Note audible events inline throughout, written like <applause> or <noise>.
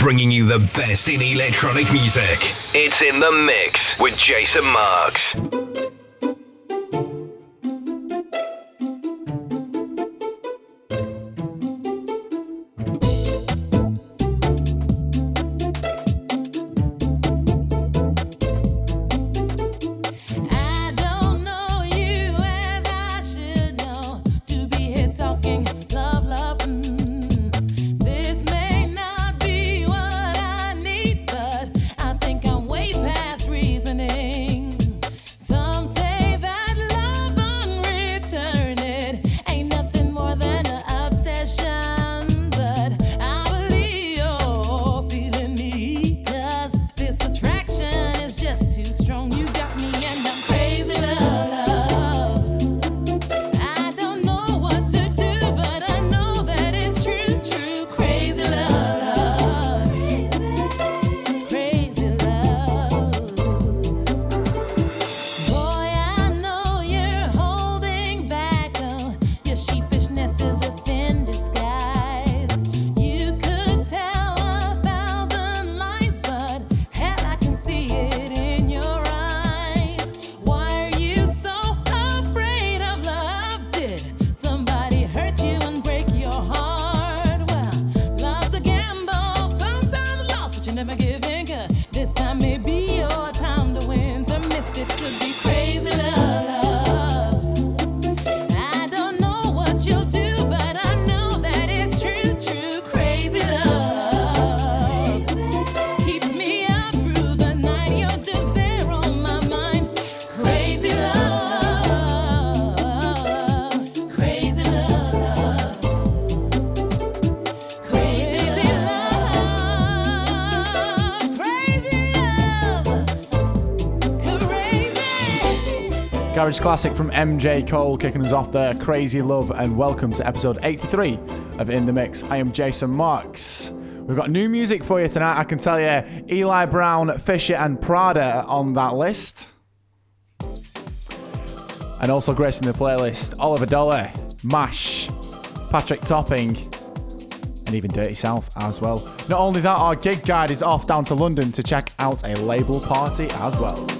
bringing you the best in electronic music. It's in the mix with Jason Marks. Garage classic from MJ Cole kicking us off there. Crazy Love, and welcome to episode 83 of In the Mix. I am Jason Marks. We've got new music for you tonight. I can tell you Eli Brown, Fisher, and Prada on that list. And also gracing the playlist Oliver Dollar, Mash, Patrick Topping, and even Dirty South as well. Not only that, our gig guide is off down to London to check out a label party as well.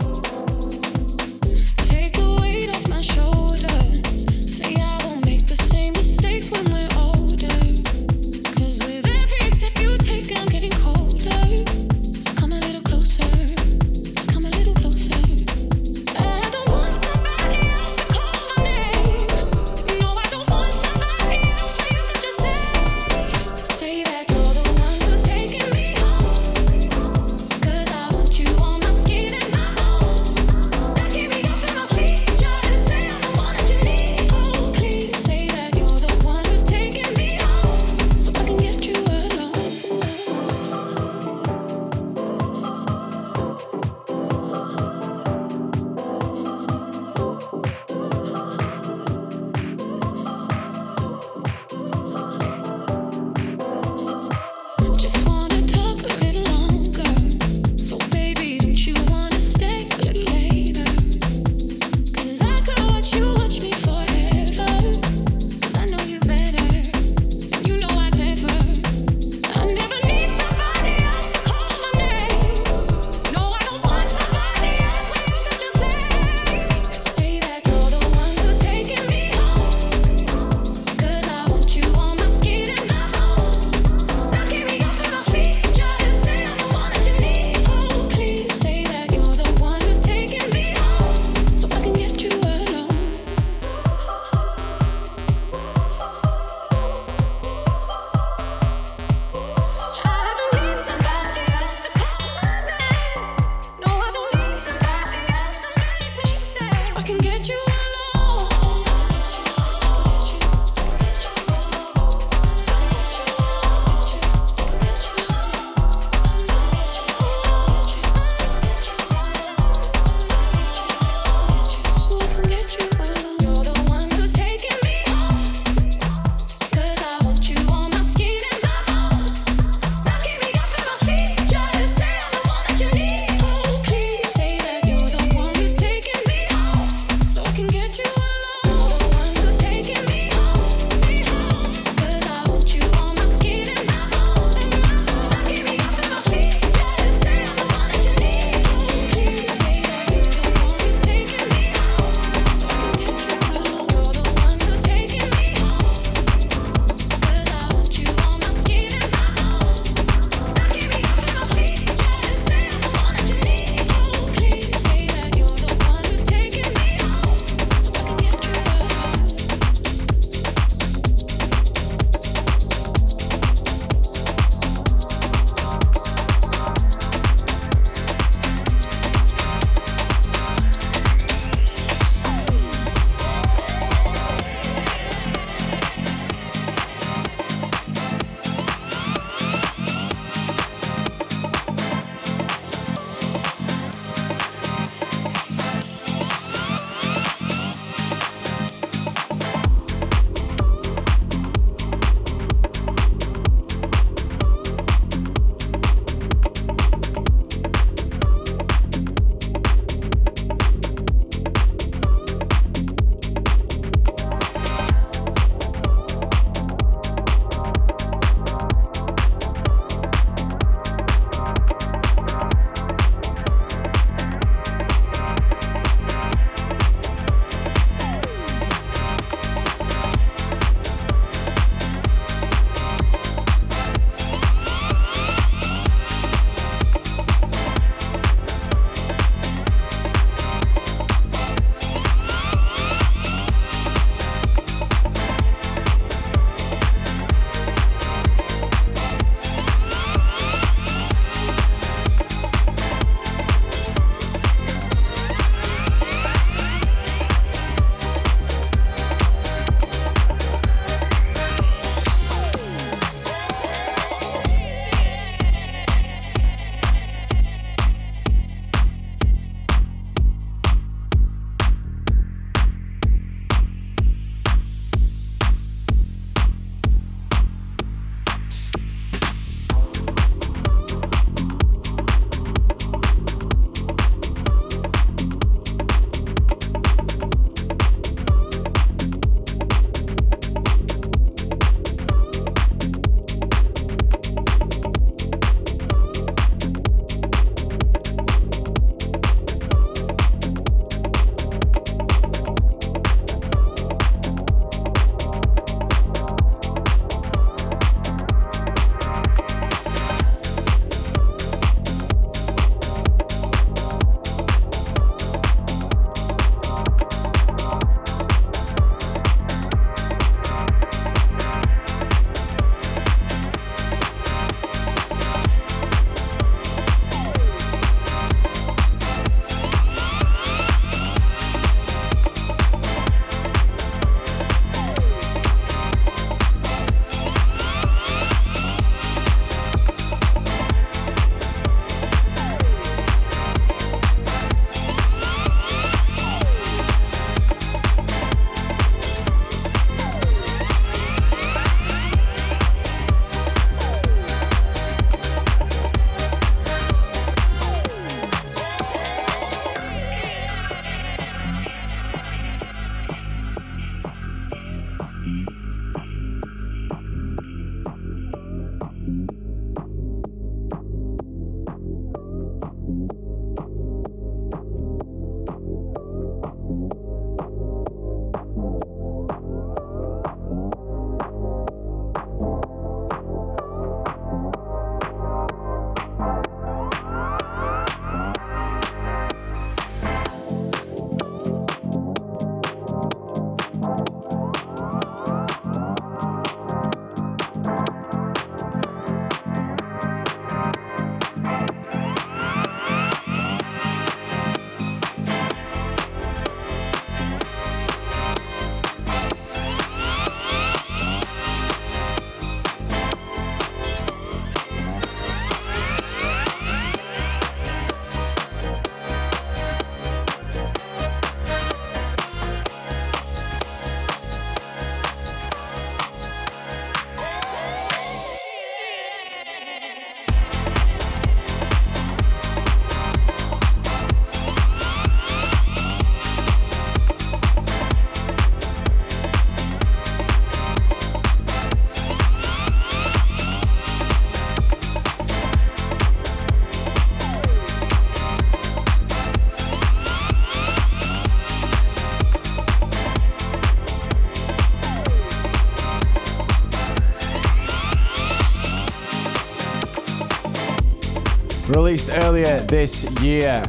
Released earlier this year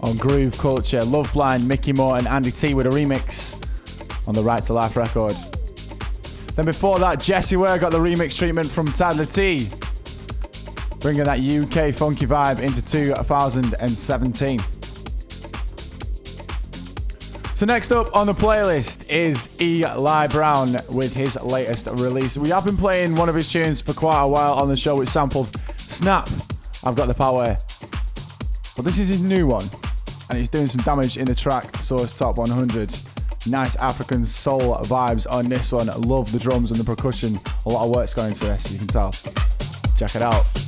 on Groove Culture. Love Blind, Mickey Moore, and Andy T with a remix on the Right to Life record. Then before that, Jessie Ware got the remix treatment from Tyler T, bringing that UK funky vibe into 2017. So next up on the playlist is Eli Brown with his latest release. We have been playing one of his tunes for quite a while on the show, which sampled Snap. I've got the power. But this is his new one, and he's doing some damage in the Traxsource Top 100. Nice African soul vibes on this one. Love the drums and the percussion. A lot of work's going into this, you can tell. Check it out.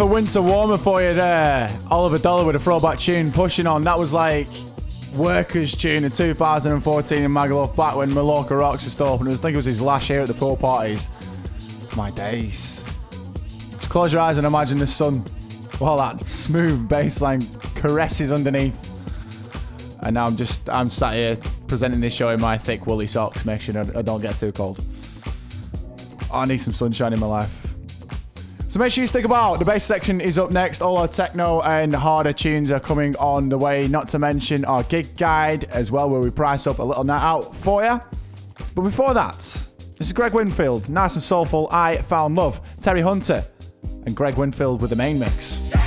Of a winter warmer for you there. Oliver Dollar with a throwback tune, pushing on. That was like workers' tune in 2014 in Magaluf, back when Mallorca Rocks was open. I think it was his last year at the pool parties. My days. Just close your eyes and imagine the sun while that smooth bass line caresses underneath. And now I'm just, I'm sat here presenting this show in my thick woolly socks, make sure I don't get too cold. I need some sunshine in my life. So make sure you stick about. The bass section is up next. All our techno and harder tunes are coming on the way. Not to mention our gig guide as well, where we price up a little night out for you. But before that, this is Greg Winfield, nice and soulful. I found love. Terry Hunter and Greg Winfield with the main mix.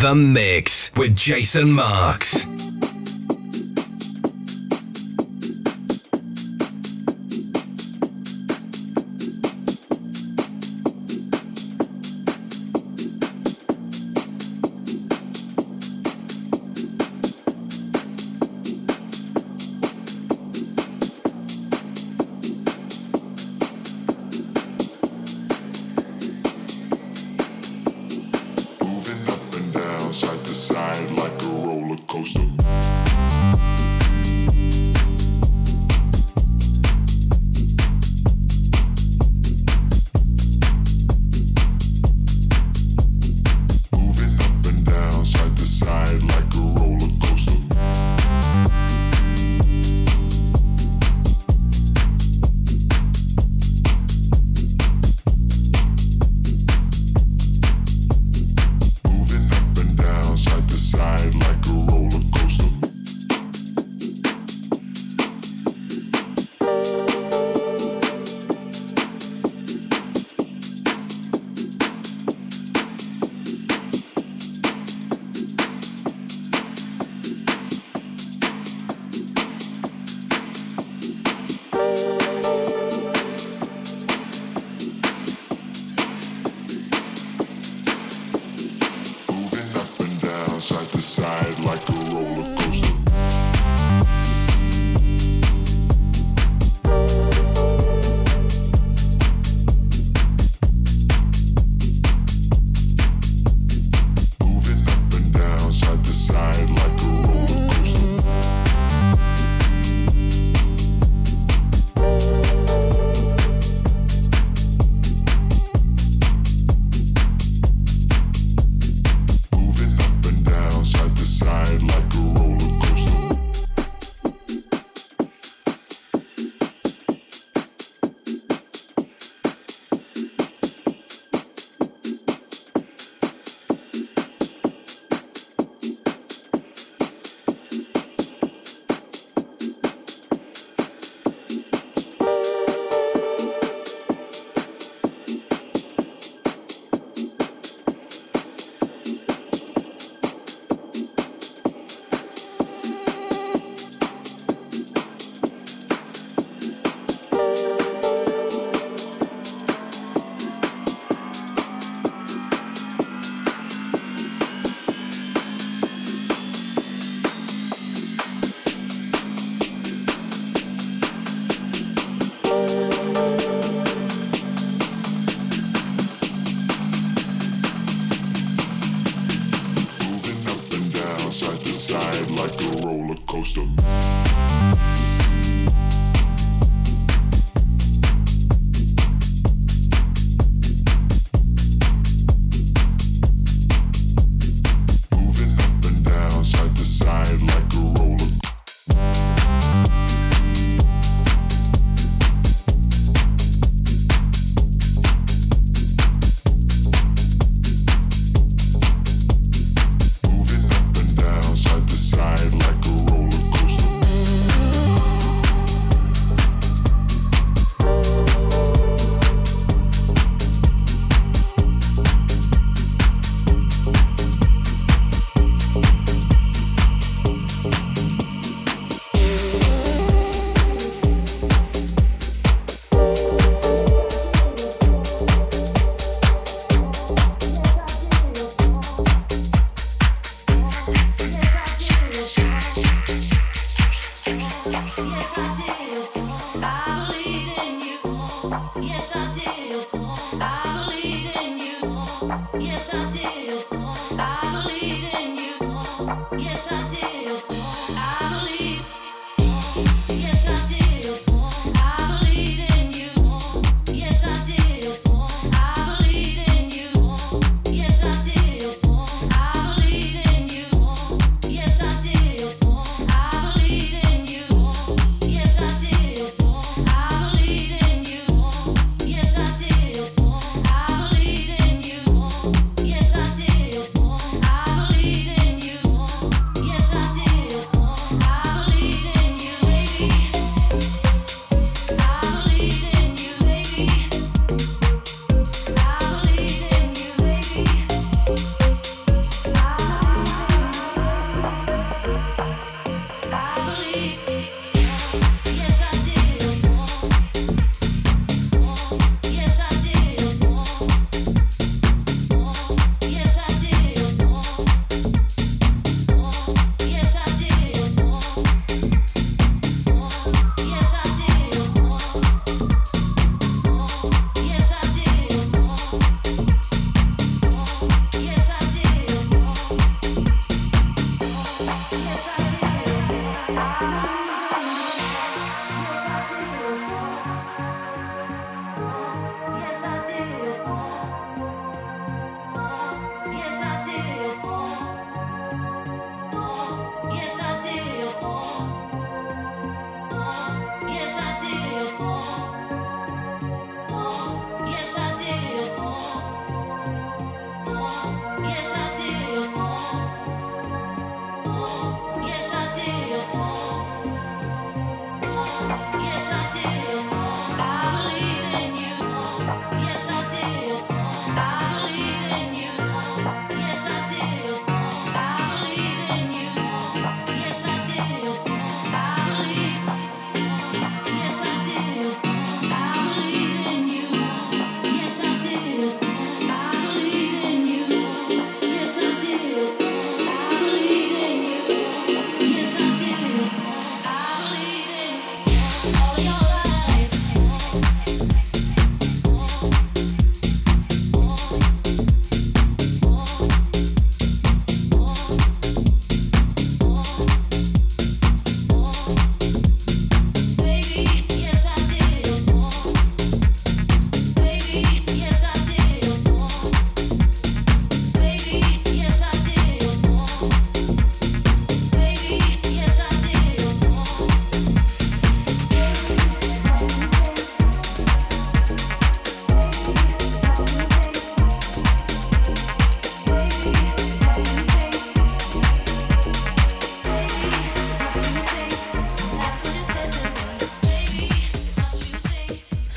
The mix with Jason Marks. supposed to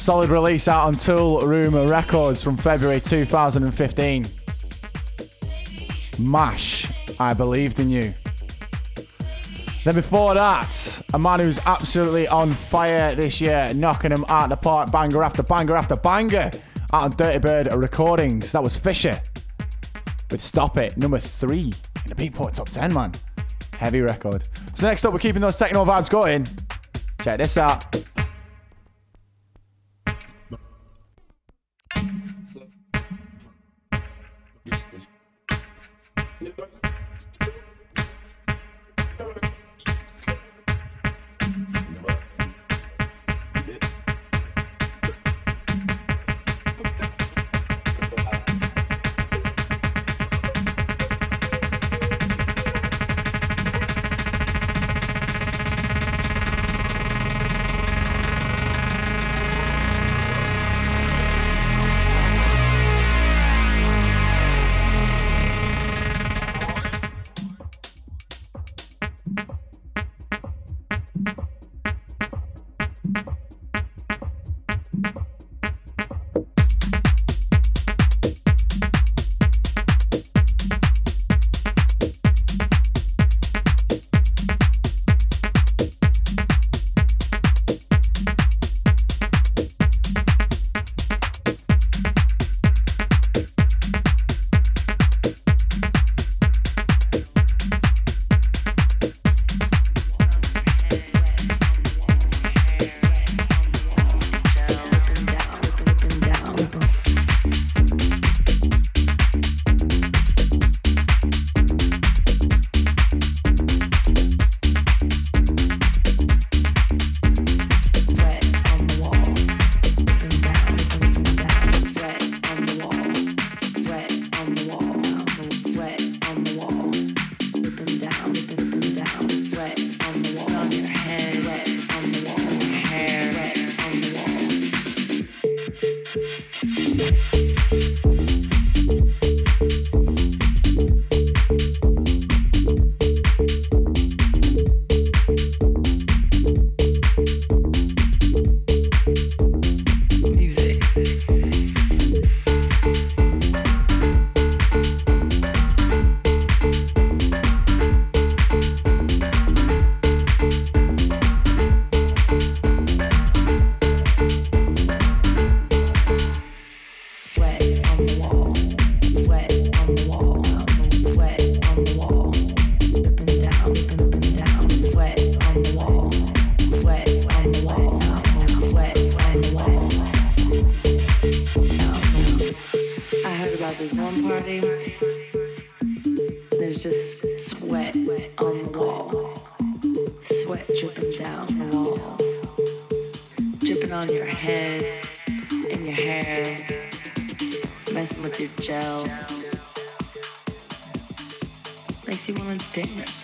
Solid release out on Toolroom Records from February 2015. Mash, I believed in you. Then before that, a man who's absolutely on fire this year, knocking them out the park, banger after banger after banger, out on Dirtybird Recordings. That was Fisher with Stop It, number three in the Beatport Top 10, man. Heavy record. So next up, we're keeping those techno vibes going. Check this out. sweat dripping down the walls, dripping on your head and your hair, messing with your gel. Makes you want to dance.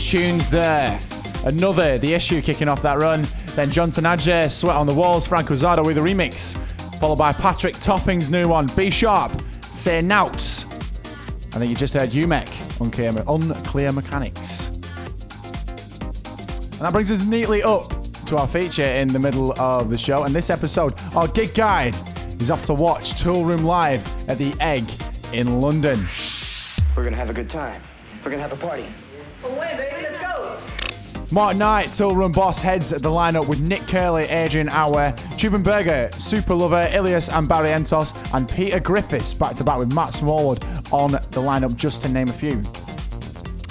Tunes there. Another, The Issue kicking off that run. Then John Tenadje, Sweat on the Walls, Frank Rosado with a remix. Followed by Patrick Topping's new one, Be Sharp, Say Nouts. And then you just heard UMEK, Unclear, Unclear Mechanics. And that brings us neatly up to our feature in the middle of the show. And this episode, our gig guide is off to watch Toolroom Live at the Egg in London. We're gonna have a good time. We're gonna have a party. Mark Knight, Toolroom Boss, heads the lineup with Nick Curly, Adrian Hour, Tubenberger, Superlover, Ilias and Barry Entos, and Peter Griffiths back to back with Matt Smallwood on the lineup, just to name a few.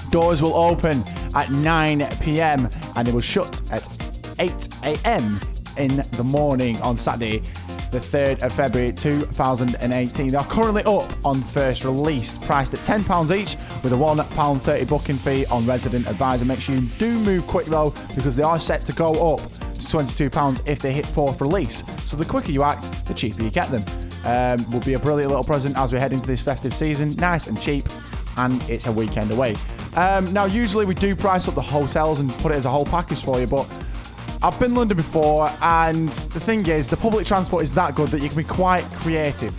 Doors will open at 9 pm and it will shut at 8 am in the morning on Saturday, the 3rd of February 2018. They are currently up on first release, priced at £10 each with a £1.30 booking fee on resident advisor. Make sure you do move quick though, because they are set to go up to £22 if they hit fourth release. So the quicker you act, the cheaper you get them. Um, will be a brilliant little present as we head into this festive season. Nice and cheap, and it's a weekend away. Um, now, usually we do price up the hotels and put it as a whole package for you, but I've been London before, and the thing is, the public transport is that good that you can be quite creative.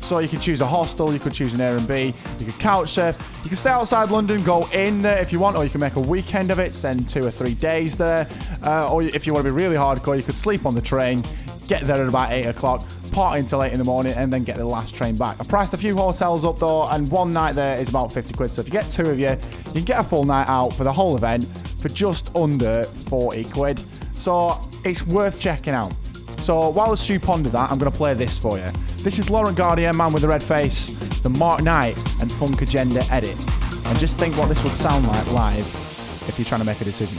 So you can choose a hostel, you could choose an Airbnb, you could couch surf, you can stay outside London, go in there if you want, or you can make a weekend of it, spend two or three days there. Uh, or if you want to be really hardcore, you could sleep on the train, get there at about eight o'clock, party until 8 in the morning, and then get the last train back. I priced a few hotels up though, and one night there is about 50 quid. So if you get two of you, you can get a full night out for the whole event for just under 40 quid. So it's worth checking out. So while Stu ponder that, I'm going to play this for you. This is Laurent Garnier, Man with the Red Face, the Mark Knight and Funk Agenda edit. And just think what this would sound like live if you're trying to make a decision.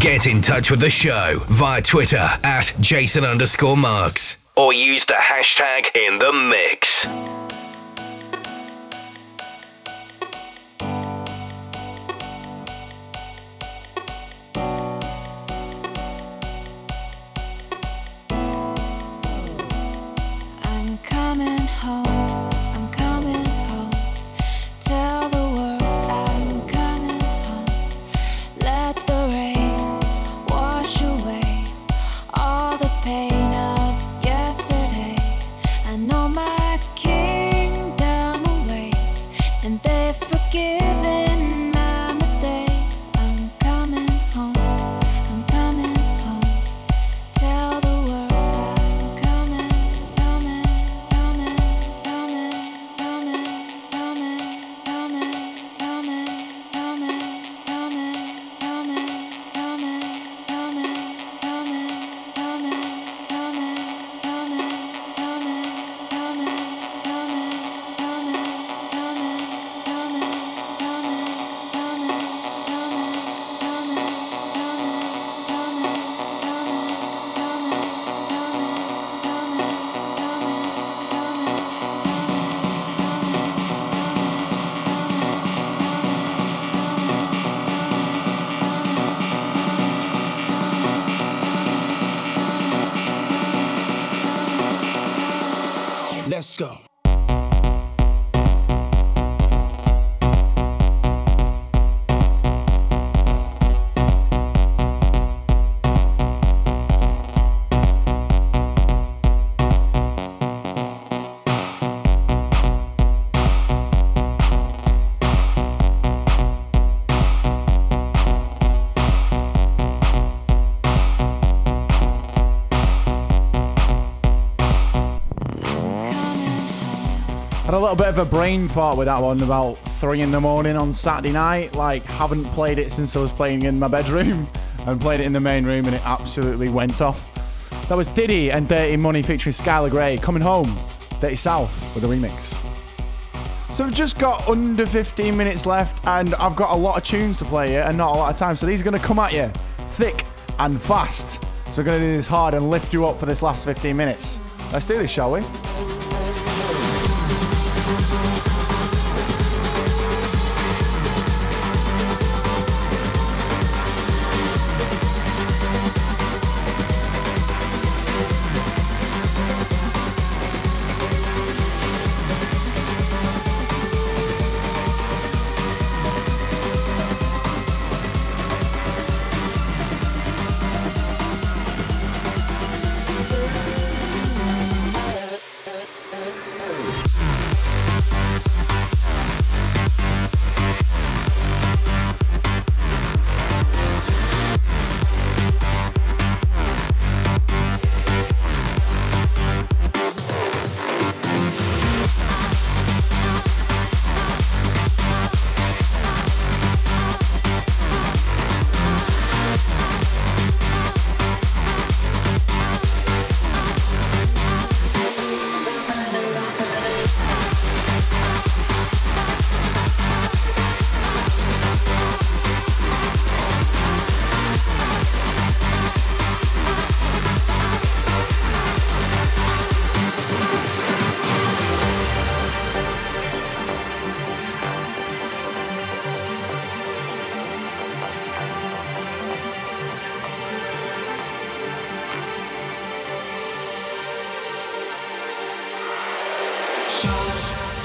Get in touch with the show via Twitter at Jason underscore Marks or use the hashtag in the mix. Had a little bit of a brain fart with that one about three in the morning on Saturday night. Like, haven't played it since I was playing in my bedroom <laughs> and played it in the main room and it absolutely went off. That was Diddy and Dirty Money featuring Skylar Grey coming home, Dirty South with a remix. So we've just got under 15 minutes left and I've got a lot of tunes to play here and not a lot of time. So these are going to come at you thick and fast. So we're going to do this hard and lift you up for this last 15 minutes. Let's do this, shall we?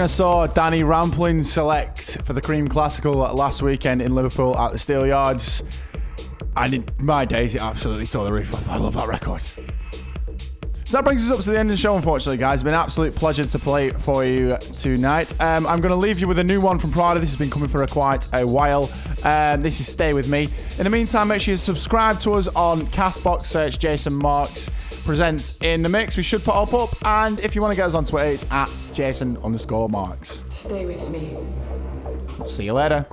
Tune I saw Danny Rampling select for the Cream Classical last weekend in Liverpool at the Steelyards. And in my days, it absolutely tore the roof off. I love that record. So that brings us up to the end of the show, unfortunately, guys. It's been an absolute pleasure to play for you tonight. Um, I'm going to leave you with a new one from Prada. This has been coming for a quite a while. Um, this is Stay With Me. In the meantime, make sure you subscribe to us on Castbox, search Jason Marks Presents in the Mix. We should put up up. And if you want to get us on Twitter, it's at Jason underscore Marks. Stay with me. See you later.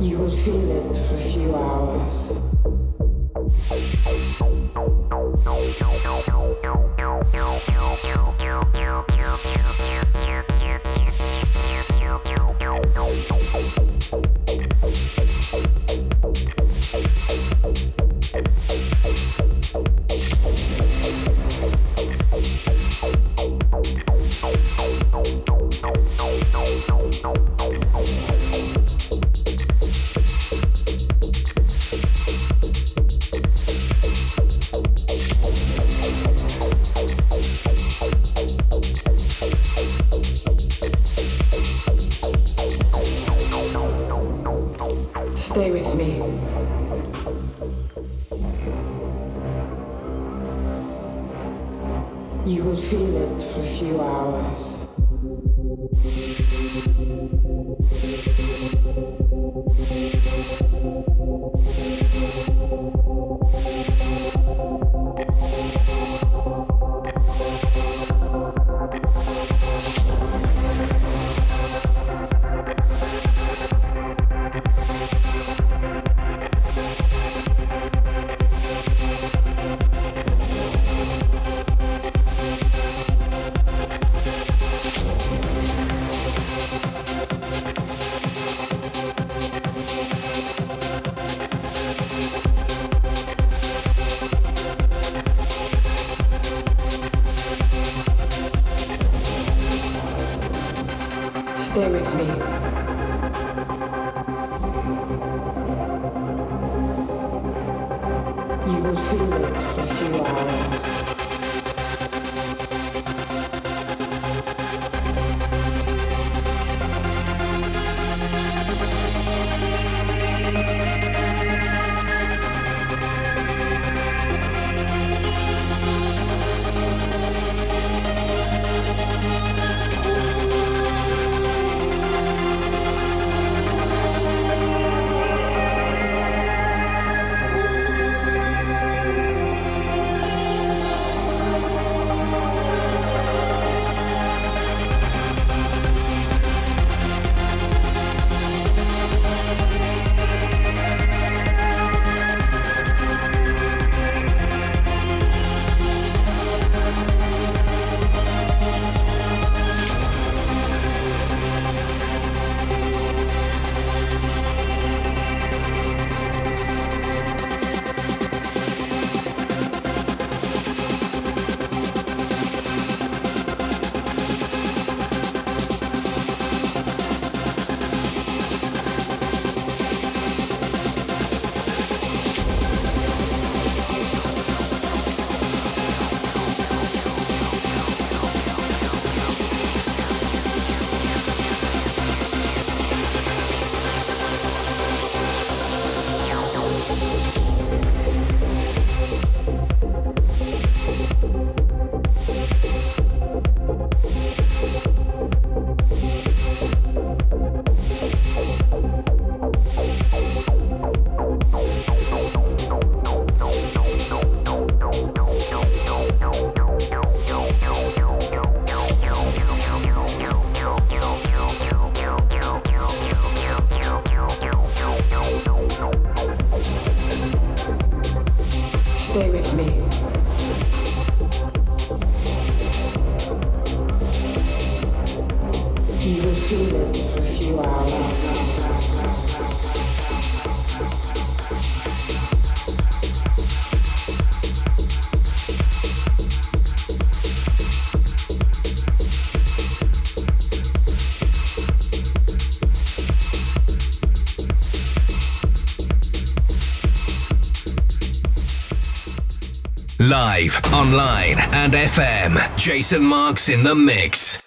You will feel it for a few hours. You will feel it for a few hours. Live, online, and FM. Jason Marks in the mix.